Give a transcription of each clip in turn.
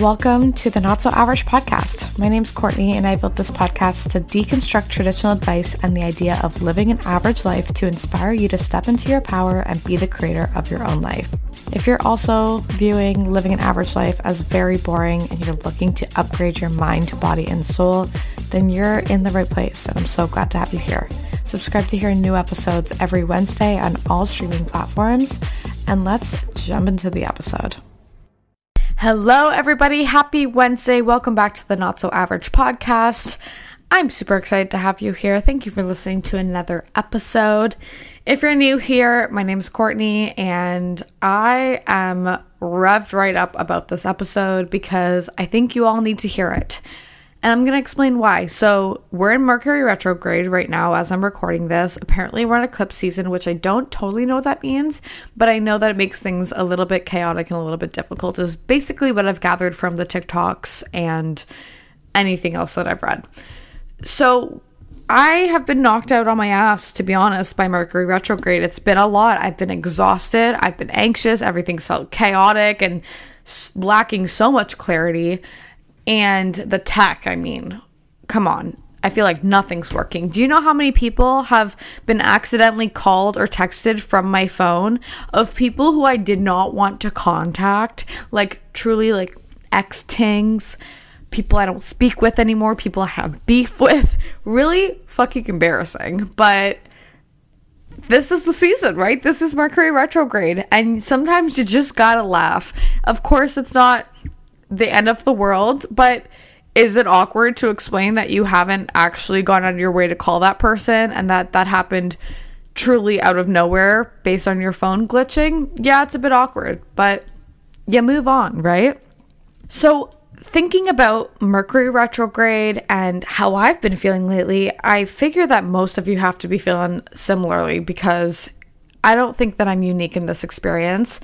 Welcome to the Not So Average podcast. My name is Courtney, and I built this podcast to deconstruct traditional advice and the idea of living an average life to inspire you to step into your power and be the creator of your own life. If you're also viewing living an average life as very boring and you're looking to upgrade your mind, body, and soul, then you're in the right place, and I'm so glad to have you here. Subscribe to hear new episodes every Wednesday on all streaming platforms, and let's jump into the episode. Hello, everybody. Happy Wednesday. Welcome back to the Not So Average podcast. I'm super excited to have you here. Thank you for listening to another episode. If you're new here, my name is Courtney, and I am revved right up about this episode because I think you all need to hear it. And I'm going to explain why. So, we're in Mercury retrograde right now as I'm recording this. Apparently, we're in eclipse season, which I don't totally know what that means, but I know that it makes things a little bit chaotic and a little bit difficult, is basically what I've gathered from the TikToks and anything else that I've read. So, I have been knocked out on my ass, to be honest, by Mercury retrograde. It's been a lot. I've been exhausted. I've been anxious. Everything's felt chaotic and lacking so much clarity and the tech, I mean, come on. I feel like nothing's working. Do you know how many people have been accidentally called or texted from my phone of people who I did not want to contact? Like, truly, like ex tings, people I don't speak with anymore, people I have beef with. Really fucking embarrassing. But this is the season, right? This is Mercury retrograde. And sometimes you just gotta laugh. Of course, it's not the end of the world, but is it awkward to explain that you haven't actually gone out of your way to call that person and that that happened truly out of nowhere based on your phone glitching? Yeah, it's a bit awkward, but you move on, right? So, thinking about Mercury retrograde and how I've been feeling lately, I figure that most of you have to be feeling similarly because I don't think that I'm unique in this experience.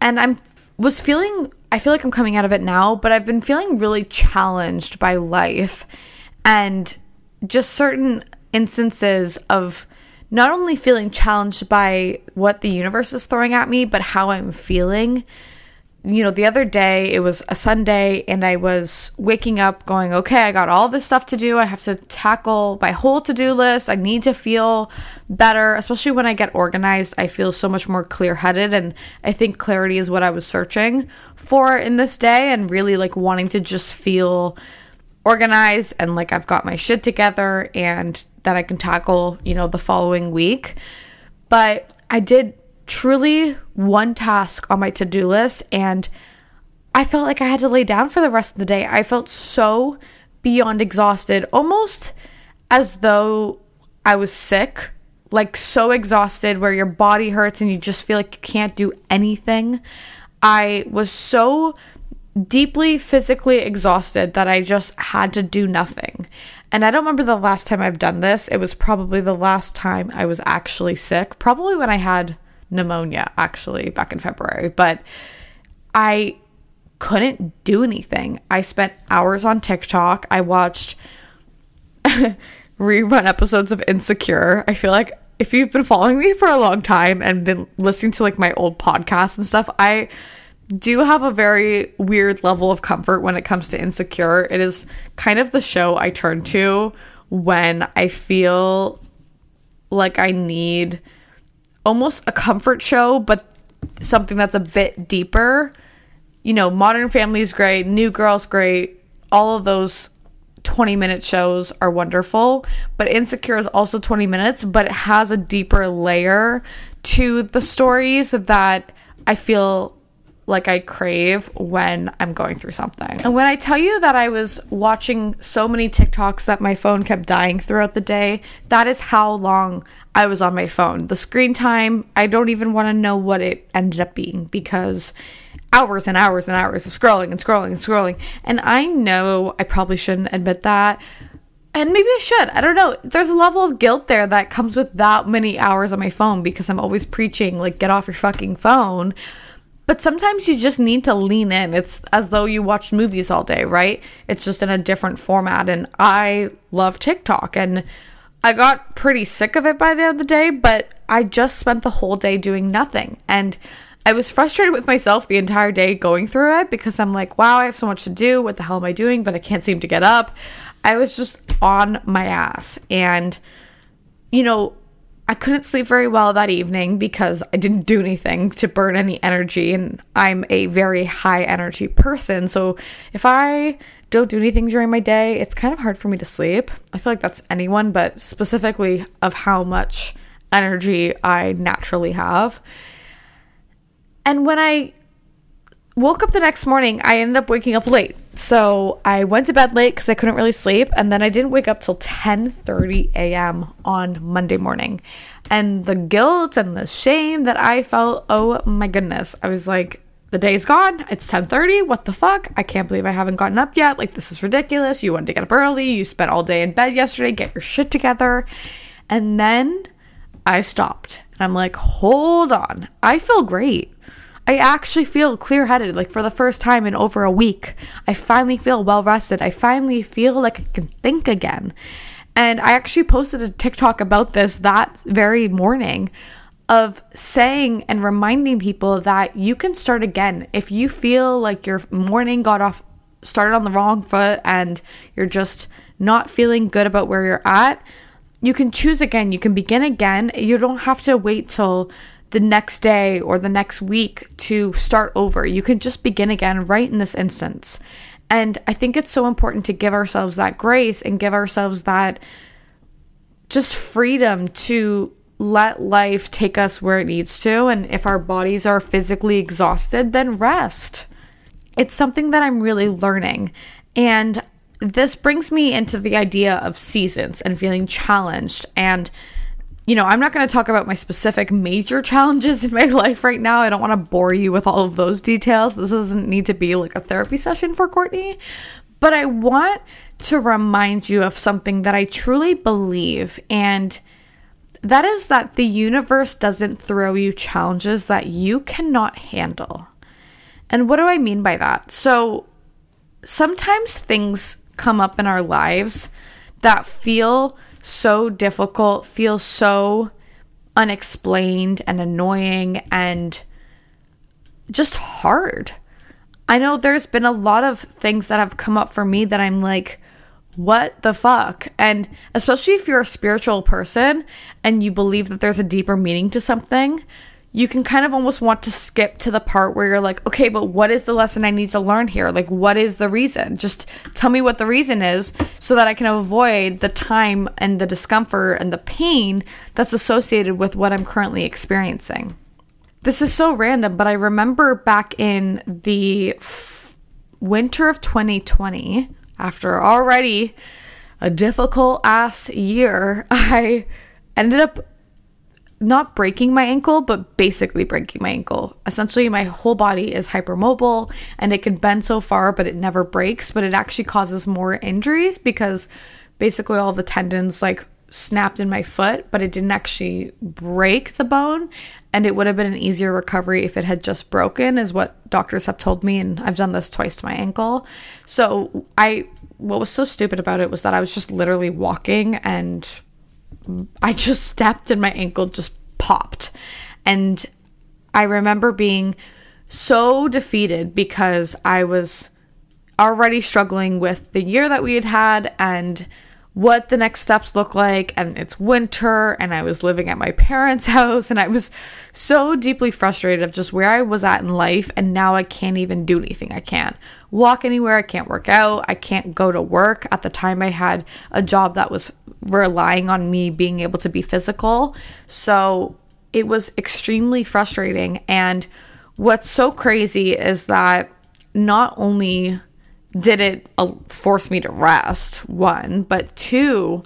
And I'm was feeling I feel like I'm coming out of it now, but I've been feeling really challenged by life and just certain instances of not only feeling challenged by what the universe is throwing at me, but how I'm feeling you know, the other day it was a Sunday and I was waking up going, okay, I got all this stuff to do. I have to tackle my whole to do list. I need to feel better, especially when I get organized. I feel so much more clear headed. And I think clarity is what I was searching for in this day and really like wanting to just feel organized and like I've got my shit together and that I can tackle, you know, the following week. But I did truly one task on my to do list, and I felt like I had to lay down for the rest of the day. I felt so beyond exhausted, almost as though I was sick, like so exhausted where your body hurts and you just feel like you can't do anything. I was so deeply physically exhausted that I just had to do nothing. And I don't remember the last time I've done this. It was probably the last time I was actually sick, probably when I had pneumonia actually back in February, but I couldn't do anything. I spent hours on TikTok. I watched rerun episodes of Insecure. I feel like if you've been following me for a long time and been listening to like my old podcasts and stuff, I do have a very weird level of comfort when it comes to Insecure. It is kind of the show I turn to when I feel like I need almost a comfort show, but something that's a bit deeper. You know, Modern Family is great, New Girl's great, all of those 20 minute shows are wonderful, but Insecure is also 20 minutes, but it has a deeper layer to the stories that I feel like I crave when I'm going through something. And when I tell you that I was watching so many TikToks that my phone kept dying throughout the day, that is how long I was on my phone. The screen time, I don't even want to know what it ended up being because hours and hours and hours of scrolling and scrolling and scrolling. And I know I probably shouldn't admit that. And maybe I should. I don't know. There's a level of guilt there that comes with that many hours on my phone because I'm always preaching, like, get off your fucking phone. But sometimes you just need to lean in. It's as though you watched movies all day, right? It's just in a different format. And I love TikTok. And I got pretty sick of it by the end of the day, but I just spent the whole day doing nothing. And I was frustrated with myself the entire day going through it because I'm like, wow, I have so much to do. What the hell am I doing? But I can't seem to get up. I was just on my ass. And, you know, I couldn't sleep very well that evening because I didn't do anything to burn any energy. And I'm a very high energy person. So if I don't do anything during my day, it's kind of hard for me to sleep. I feel like that's anyone, but specifically of how much energy I naturally have. And when I woke up the next morning, I ended up waking up late. So I went to bed late because I couldn't really sleep, and then I didn't wake up till 10:30 a.m. on Monday morning. And the guilt and the shame that I felt, oh my goodness. I was like, the day's gone. It's 10:30. What the fuck? I can't believe I haven't gotten up yet. Like this is ridiculous. You wanted to get up early. You spent all day in bed yesterday. Get your shit together. And then I stopped. And I'm like, "Hold on. I feel great. I actually feel clear headed, like for the first time in over a week. I finally feel well rested. I finally feel like I can think again. And I actually posted a TikTok about this that very morning of saying and reminding people that you can start again. If you feel like your morning got off, started on the wrong foot and you're just not feeling good about where you're at, you can choose again. You can begin again. You don't have to wait till the next day or the next week to start over. You can just begin again right in this instance. And I think it's so important to give ourselves that grace and give ourselves that just freedom to let life take us where it needs to. And if our bodies are physically exhausted, then rest. It's something that I'm really learning. And this brings me into the idea of seasons and feeling challenged and you know, I'm not going to talk about my specific major challenges in my life right now. I don't want to bore you with all of those details. This doesn't need to be like a therapy session for Courtney. But I want to remind you of something that I truly believe. And that is that the universe doesn't throw you challenges that you cannot handle. And what do I mean by that? So sometimes things come up in our lives that feel so difficult, feels so unexplained and annoying and just hard. I know there's been a lot of things that have come up for me that I'm like, what the fuck? And especially if you're a spiritual person and you believe that there's a deeper meaning to something, you can kind of almost want to skip to the part where you're like, okay, but what is the lesson I need to learn here? Like, what is the reason? Just tell me what the reason is so that I can avoid the time and the discomfort and the pain that's associated with what I'm currently experiencing. This is so random, but I remember back in the f- winter of 2020, after already a difficult ass year, I ended up not breaking my ankle, but basically breaking my ankle. Essentially, my whole body is hypermobile and it can bend so far, but it never breaks. But it actually causes more injuries because basically all the tendons like snapped in my foot, but it didn't actually break the bone. And it would have been an easier recovery if it had just broken, is what doctors have told me. And I've done this twice to my ankle. So I, what was so stupid about it was that I was just literally walking and I just stepped and my ankle just popped. And I remember being so defeated because I was already struggling with the year that we had had and what the next steps look like and it's winter and I was living at my parents' house and I was so deeply frustrated of just where I was at in life and now I can't even do anything. I can't walk anywhere, I can't work out, I can't go to work. At the time I had a job that was relying on me being able to be physical. So it was extremely frustrating and what's so crazy is that not only did it uh, force me to rest, one, but two,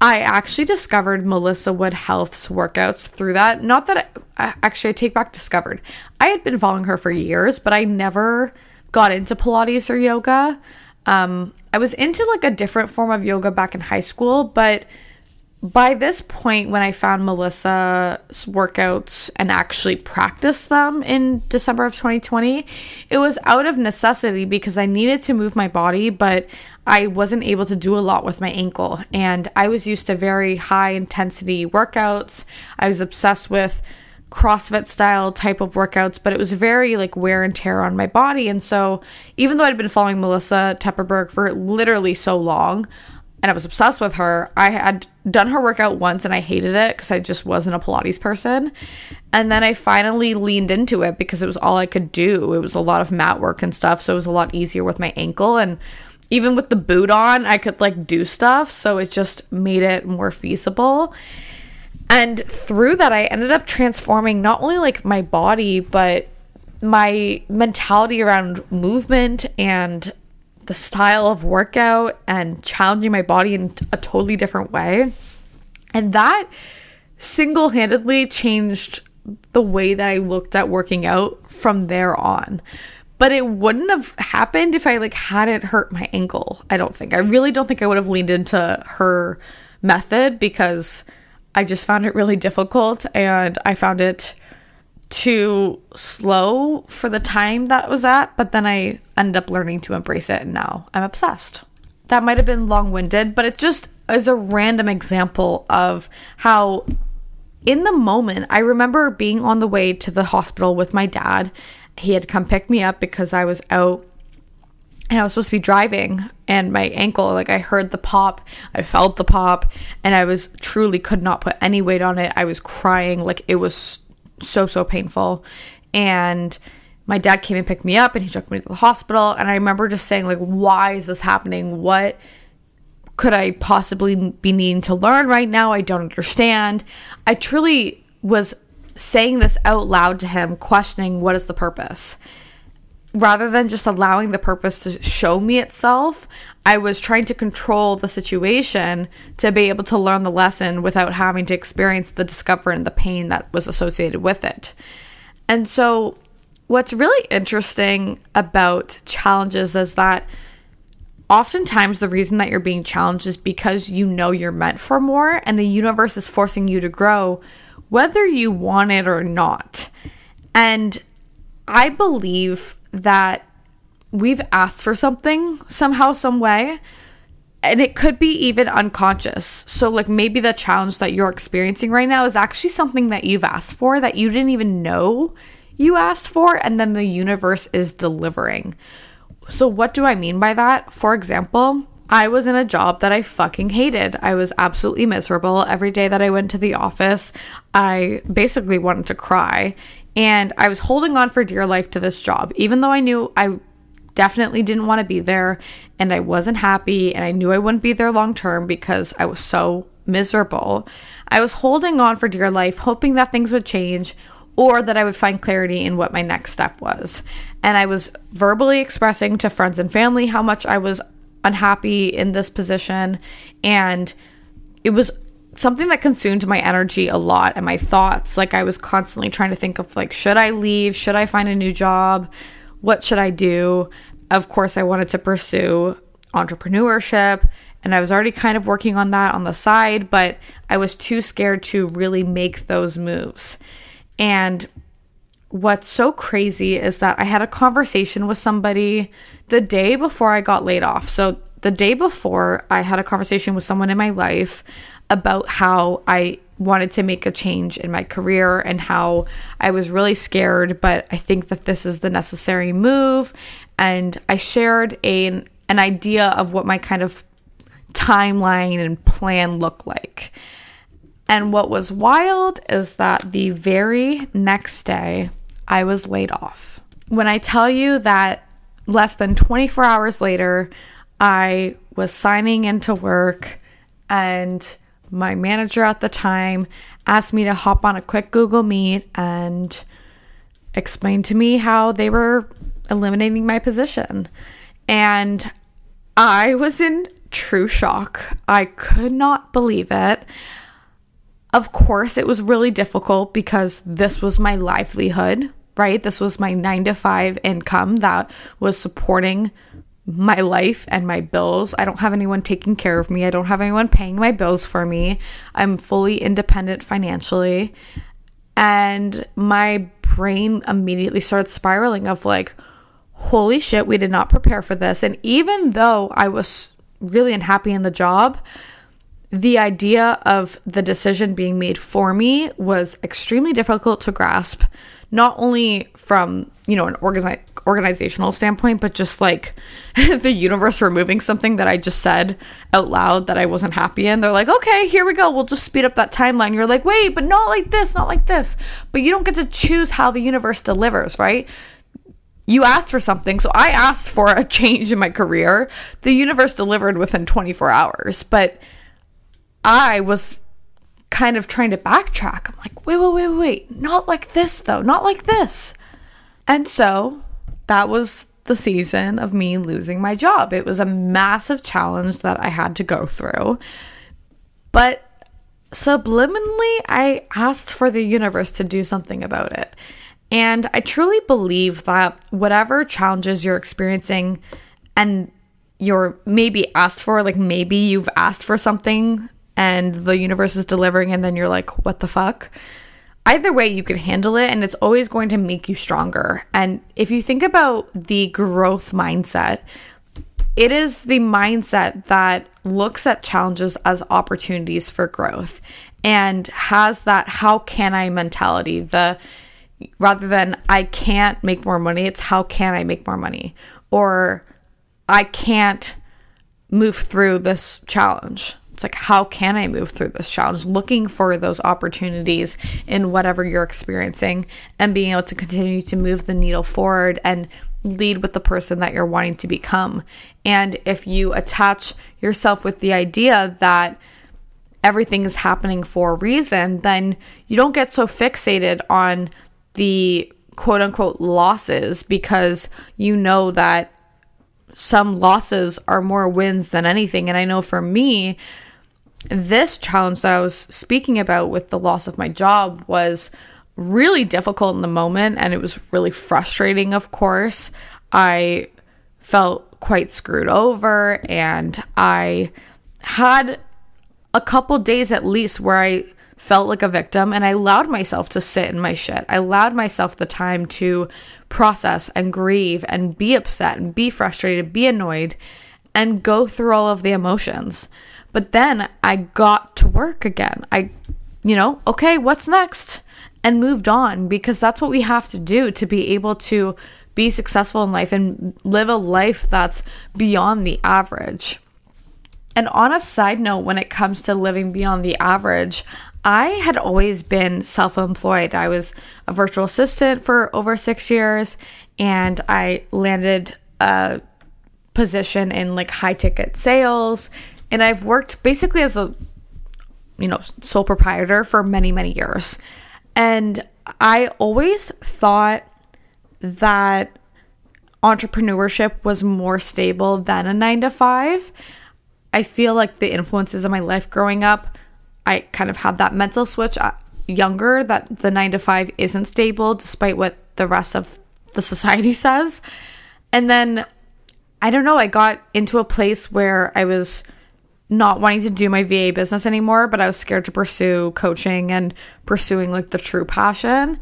I actually discovered Melissa Wood Health's workouts through that. Not that I, actually, I take back discovered. I had been following her for years, but I never got into Pilates or yoga. Um, I was into like a different form of yoga back in high school, but by this point, when I found Melissa's workouts and actually practiced them in December of 2020, it was out of necessity because I needed to move my body, but I wasn't able to do a lot with my ankle. And I was used to very high intensity workouts. I was obsessed with CrossFit style type of workouts, but it was very like wear and tear on my body. And so, even though I'd been following Melissa Tepperberg for literally so long and I was obsessed with her, I had done her workout once and I hated it because I just wasn't a Pilates person. And then I finally leaned into it because it was all I could do. It was a lot of mat work and stuff. So, it was a lot easier with my ankle. And even with the boot on, I could like do stuff. So, it just made it more feasible. And through that, I ended up transforming not only like my body, but my mentality around movement and the style of workout and challenging my body in a totally different way. And that single handedly changed the way that I looked at working out from there on. But it wouldn't have happened if I like hadn't hurt my ankle. I don't think. I really don't think I would have leaned into her method because I just found it really difficult and I found it too slow for the time that was at, but then I ended up learning to embrace it and now I'm obsessed. That might have been long winded, but it just is a random example of how, in the moment, I remember being on the way to the hospital with my dad. He had come pick me up because I was out and I was supposed to be driving and my ankle like I heard the pop, I felt the pop and I was truly could not put any weight on it. I was crying like it was so so painful and my dad came and picked me up and he took me to the hospital and I remember just saying like why is this happening? What could I possibly be needing to learn right now? I don't understand. I truly was saying this out loud to him questioning what is the purpose rather than just allowing the purpose to show me itself, I was trying to control the situation to be able to learn the lesson without having to experience the discomfort and the pain that was associated with it. And so, what's really interesting about challenges is that oftentimes the reason that you're being challenged is because you know you're meant for more and the universe is forcing you to grow, whether you want it or not. And I believe that we've asked for something somehow, some way. And it could be even unconscious. So, like, maybe the challenge that you're experiencing right now is actually something that you've asked for that you didn't even know you asked for, and then the universe is delivering. So, what do I mean by that? For example, I was in a job that I fucking hated. I was absolutely miserable. Every day that I went to the office, I basically wanted to cry. And I was holding on for dear life to this job, even though I knew I definitely didn't want to be there and I wasn't happy and I knew I wouldn't be there long term because I was so miserable. I was holding on for dear life, hoping that things would change or that I would find clarity in what my next step was. And I was verbally expressing to friends and family how much I was unhappy in this position. And it was something that consumed my energy a lot and my thoughts. Like I was constantly trying to think of like, should I leave? Should I find a new job? What should I do? Of course, I wanted to pursue entrepreneurship and I was already kind of working on that on the side, but I was too scared to really make those moves. And what's so crazy is that I had a conversation with somebody the day before I got laid off. So, the day before, I had a conversation with someone in my life about how I wanted to make a change in my career and how I was really scared, but I think that this is the necessary move. And I shared a, an idea of what my kind of timeline and plan looked like. And what was wild is that the very next day, I was laid off. When I tell you that less than 24 hours later, I was signing into work and my manager at the time asked me to hop on a quick Google Meet and explain to me how they were eliminating my position. And I was in true shock. I could not believe it. Of course, it was really difficult because this was my livelihood, right? This was my nine to five income that was supporting my life and my bills. I don't have anyone taking care of me. I don't have anyone paying my bills for me. I'm fully independent financially. And my brain immediately started spiraling of like, holy shit, we did not prepare for this. And even though I was really unhappy in the job, the idea of the decision being made for me was extremely difficult to grasp, not only from, you know, an organi- organizational standpoint, but just like the universe removing something that I just said out loud that I wasn't happy in. They're like, okay, here we go. We'll just speed up that timeline. You're like, wait, but not like this, not like this. But you don't get to choose how the universe delivers, right? you asked for something. So I asked for a change in my career. The universe delivered within 24 hours, but I was kind of trying to backtrack. I'm like, wait, wait, wait, wait. Not like this, though. Not like this. And so that was the season of me losing my job. It was a massive challenge that I had to go through. But subliminally, I asked for the universe to do something about it. And I truly believe that whatever challenges you're experiencing and you're maybe asked for, like maybe you've asked for something and the universe is delivering, and then you're like, what the fuck? Either way, you can handle it, and it's always going to make you stronger. And if you think about the growth mindset, it is the mindset that looks at challenges as opportunities for growth and has that how can I mentality, the rather than I can't make more money, it's how can I make more money? Or I can't move through this challenge. It's like, how can I move through this challenge? Looking for those opportunities in whatever you're experiencing and being able to continue to move the needle forward and lead with the person that you're wanting to become. And if you attach yourself with the idea that everything is happening for a reason, then you don't get so fixated on the quote unquote losses because you know that some losses are more wins than anything. And I know for me, this challenge that I was speaking about with the loss of my job was really difficult in the moment and it was really frustrating, of course. I felt quite screwed over and I had a couple days at least where I felt like a victim and I allowed myself to sit in my shit. I allowed myself the time to process and grieve and be upset and be frustrated, be annoyed, and go through all of the emotions. But then I got to work again. I, you know, okay, what's next? And moved on because that's what we have to do to be able to be successful in life and live a life that's beyond the average. And on a side note, when it comes to living beyond the average, I had always been self employed. I was a virtual assistant for over six years, and I landed a position in like high ticket sales. And I've worked basically as a, you know, sole proprietor for many, many years. And I always thought that entrepreneurship was more stable than a nine to five. I feel like the influences of my life growing up I kind of had that mental switch uh, younger that the nine to five isn't stable despite what the rest of the society says. And then I don't know, I got into a place where I was not wanting to do my VA business anymore, but I was scared to pursue coaching and pursuing like the true passion.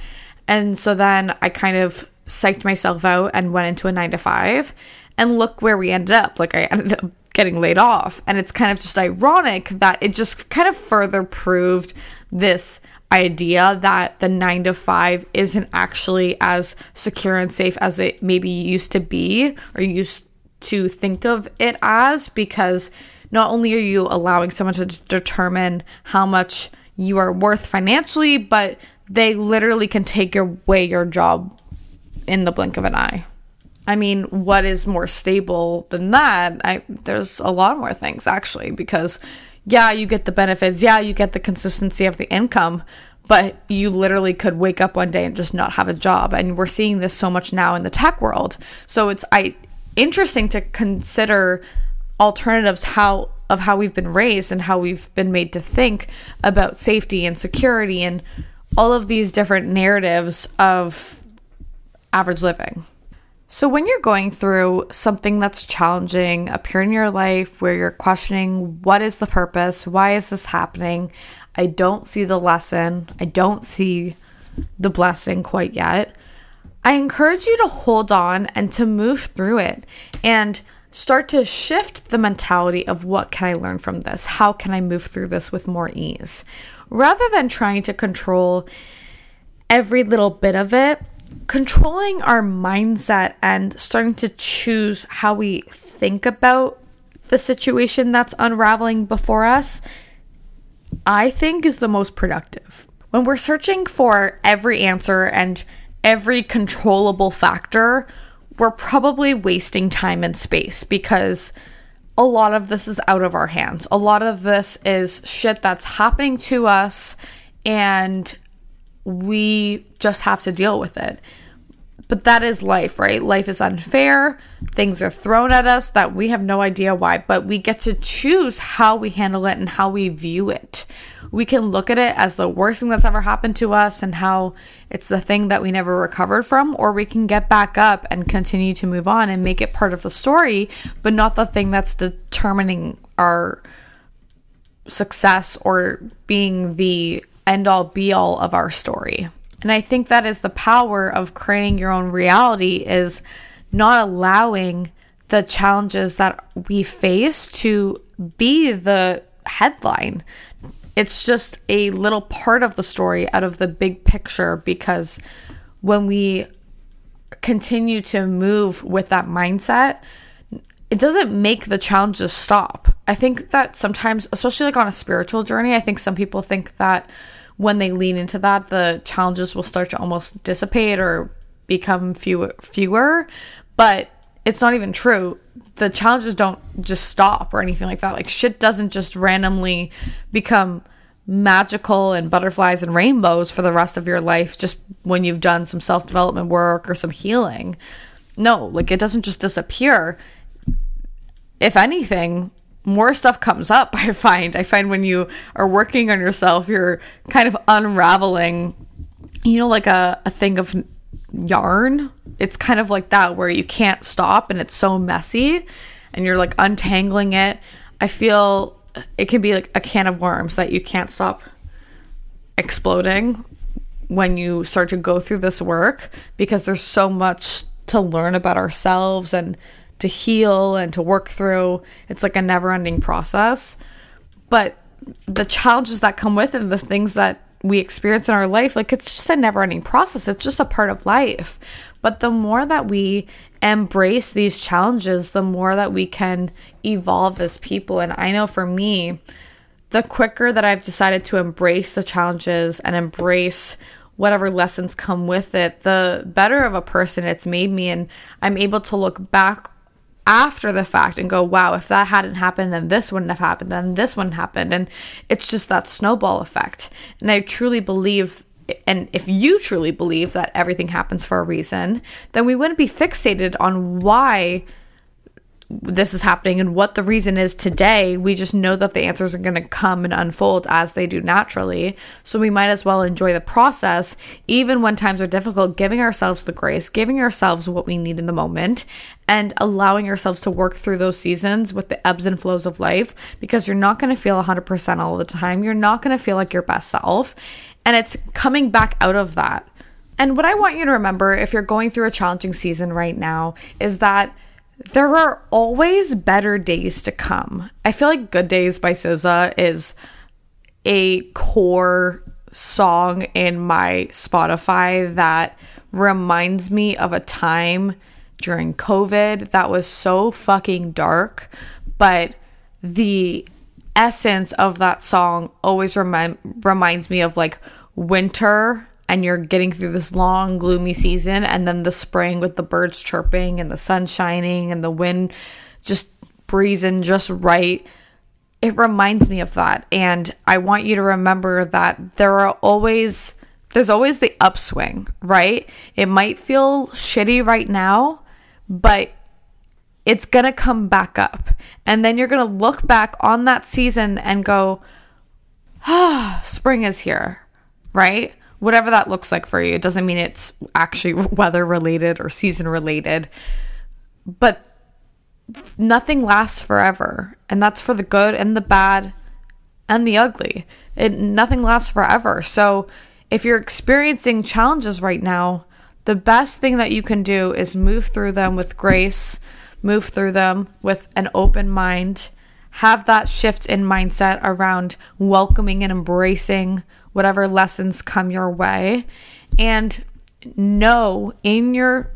And so then I kind of psyched myself out and went into a nine to five. And look where we ended up. Like I ended up getting laid off. And it's kind of just ironic that it just kind of further proved this idea that the nine to five isn't actually as secure and safe as it maybe used to be or used to think of it as because not only are you allowing someone to determine how much you are worth financially, but they literally can take away your job in the blink of an eye. I mean, what is more stable than that? I there's a lot more things actually because yeah, you get the benefits, yeah, you get the consistency of the income, but you literally could wake up one day and just not have a job and we're seeing this so much now in the tech world. So it's I interesting to consider alternatives how of how we've been raised and how we've been made to think about safety and security and all of these different narratives of average living. So, when you're going through something that's challenging, a period in your life where you're questioning what is the purpose, why is this happening, I don't see the lesson, I don't see the blessing quite yet, I encourage you to hold on and to move through it and start to shift the mentality of what can I learn from this? How can I move through this with more ease? Rather than trying to control every little bit of it, controlling our mindset and starting to choose how we think about the situation that's unraveling before us, I think is the most productive. When we're searching for every answer and every controllable factor, we're probably wasting time and space because a lot of this is out of our hands. A lot of this is shit that's happening to us and we just have to deal with it. But that is life, right? Life is unfair. Things are thrown at us that we have no idea why, but we get to choose how we handle it and how we view it. We can look at it as the worst thing that's ever happened to us and how it's the thing that we never recovered from, or we can get back up and continue to move on and make it part of the story, but not the thing that's determining our success or being the end all be all of our story. And I think that is the power of creating your own reality is not allowing the challenges that we face to be the headline. It's just a little part of the story out of the big picture because when we continue to move with that mindset, it doesn't make the challenges stop. I think that sometimes, especially like on a spiritual journey, I think some people think that when they lean into that, the challenges will start to almost dissipate or become fewer. fewer. But it's not even true. The challenges don't just stop or anything like that. Like shit doesn't just randomly become magical and butterflies and rainbows for the rest of your life just when you've done some self development work or some healing. No, like it doesn't just disappear. If anything, more stuff comes up i find. I find when you are working on yourself you're kind of unraveling you know like a, a thing of yarn. It's kind of like that where you can't stop and it's so messy and you're like untangling it. I feel it can be like a can of worms that you can't stop exploding when you start to go through this work because there's so much to learn about ourselves and to heal and to work through. It's like a never ending process. But the challenges that come with it and the things that we experience in our life, like it's just a never ending process. It's just a part of life. But the more that we embrace these challenges, the more that we can evolve as people. And I know for me, the quicker that I've decided to embrace the challenges and embrace whatever lessons come with it, the better of a person it's made me. And I'm able to look back after the fact and go, wow, if that hadn't happened, then this wouldn't have happened, then this wouldn't happen. And it's just that snowball effect. And I truly believe and if you truly believe that everything happens for a reason, then we wouldn't be fixated on why this is happening and what the reason is today. We just know that the answers are going to come and unfold as they do naturally. So we might as well enjoy the process, even when times are difficult, giving ourselves the grace, giving ourselves what we need in the moment, and allowing ourselves to work through those seasons with the ebbs and flows of life because you're not going to feel 100% all the time. You're not going to feel like your best self. And it's coming back out of that. And what I want you to remember if you're going through a challenging season right now is that there are always better days to come. I feel like Good Days by SZA is a core song in my Spotify that reminds me of a time during COVID that was so fucking dark, but the essence of that song always remind reminds me of like winter and you're getting through this long gloomy season and then the spring with the birds chirping and the sun shining and the wind just breezing just right it reminds me of that. And i want you to remember that there are always there's always the upswing right? It might feel shitty right now but it's going to come back up. And then you're going to look back on that season and go ah spring is here right whatever that looks like for you. It doesn't mean it's actually weather related or season related, but nothing lasts forever. And that's for the good and the bad and the ugly. It nothing lasts forever. So if you're experiencing challenges right now, the best thing that you can do is move through them with grace, move through them with an open mind. Have that shift in mindset around welcoming and embracing whatever lessons come your way. And know in your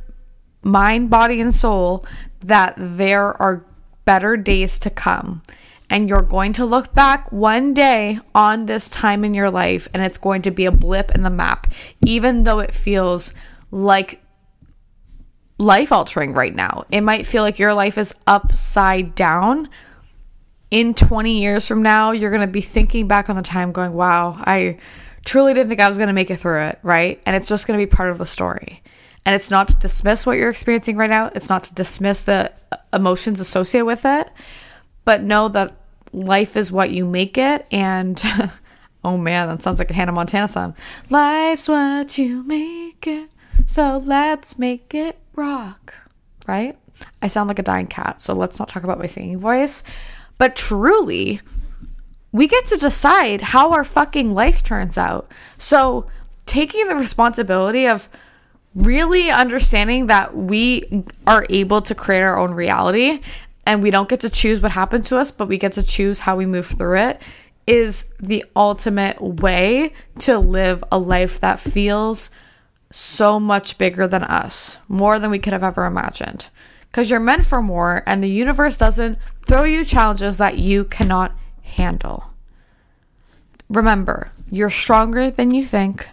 mind, body, and soul that there are better days to come. And you're going to look back one day on this time in your life and it's going to be a blip in the map, even though it feels like life altering right now. It might feel like your life is upside down. In 20 years from now, you're going to be thinking back on the time going, wow, I truly didn't think I was going to make it through it, right? And it's just going to be part of the story. And it's not to dismiss what you're experiencing right now, it's not to dismiss the uh, emotions associated with it, but know that life is what you make it. And oh man, that sounds like a Hannah Montana song. Life's what you make it, so let's make it rock, right? I sound like a dying cat, so let's not talk about my singing voice. But truly, we get to decide how our fucking life turns out. So, taking the responsibility of really understanding that we are able to create our own reality and we don't get to choose what happens to us, but we get to choose how we move through it is the ultimate way to live a life that feels so much bigger than us, more than we could have ever imagined. Because you're meant for more, and the universe doesn't throw you challenges that you cannot handle. Remember, you're stronger than you think,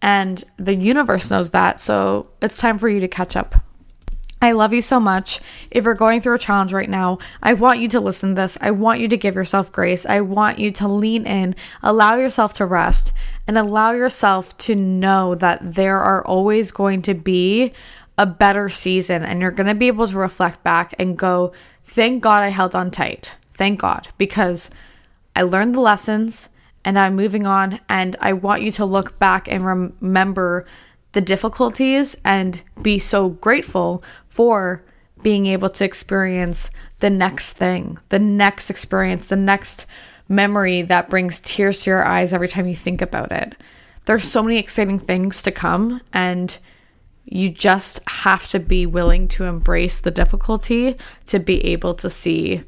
and the universe knows that, so it's time for you to catch up. I love you so much. If you're going through a challenge right now, I want you to listen to this. I want you to give yourself grace. I want you to lean in, allow yourself to rest, and allow yourself to know that there are always going to be a better season and you're going to be able to reflect back and go, thank God I held on tight. Thank God because I learned the lessons and I'm moving on. And I want you to look back and remember the difficulties and be so grateful for being able to experience the next thing, the next experience, the next memory that brings tears to your eyes every time you think about it. There's so many exciting things to come, and you just have to be willing to embrace the difficulty to be able to see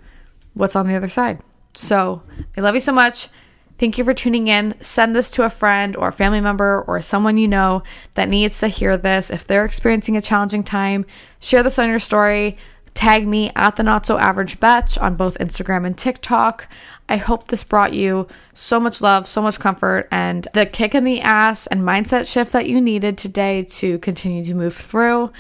what's on the other side. So, I love you so much. Thank you for tuning in. Send this to a friend or a family member or someone you know that needs to hear this. If they're experiencing a challenging time, share this on your story. Tag me at the Not So Average Betch on both Instagram and TikTok. I hope this brought you so much love, so much comfort, and the kick in the ass and mindset shift that you needed today to continue to move through.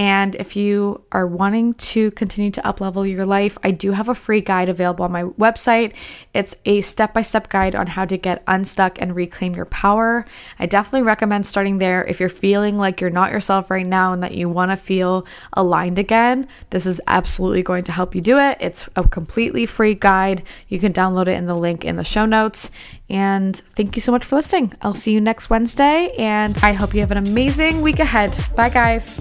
And if you are wanting to continue to uplevel your life, I do have a free guide available on my website. It's a step by step guide on how to get unstuck and reclaim your power. I definitely recommend starting there if you're feeling like you're not yourself right now and that you want to feel aligned again. This is absolutely going to help you do it. It's a completely free guide. You can download it in the link in the show notes. And thank you so much for listening. I'll see you next Wednesday, and I hope you have an amazing week ahead. Bye, guys.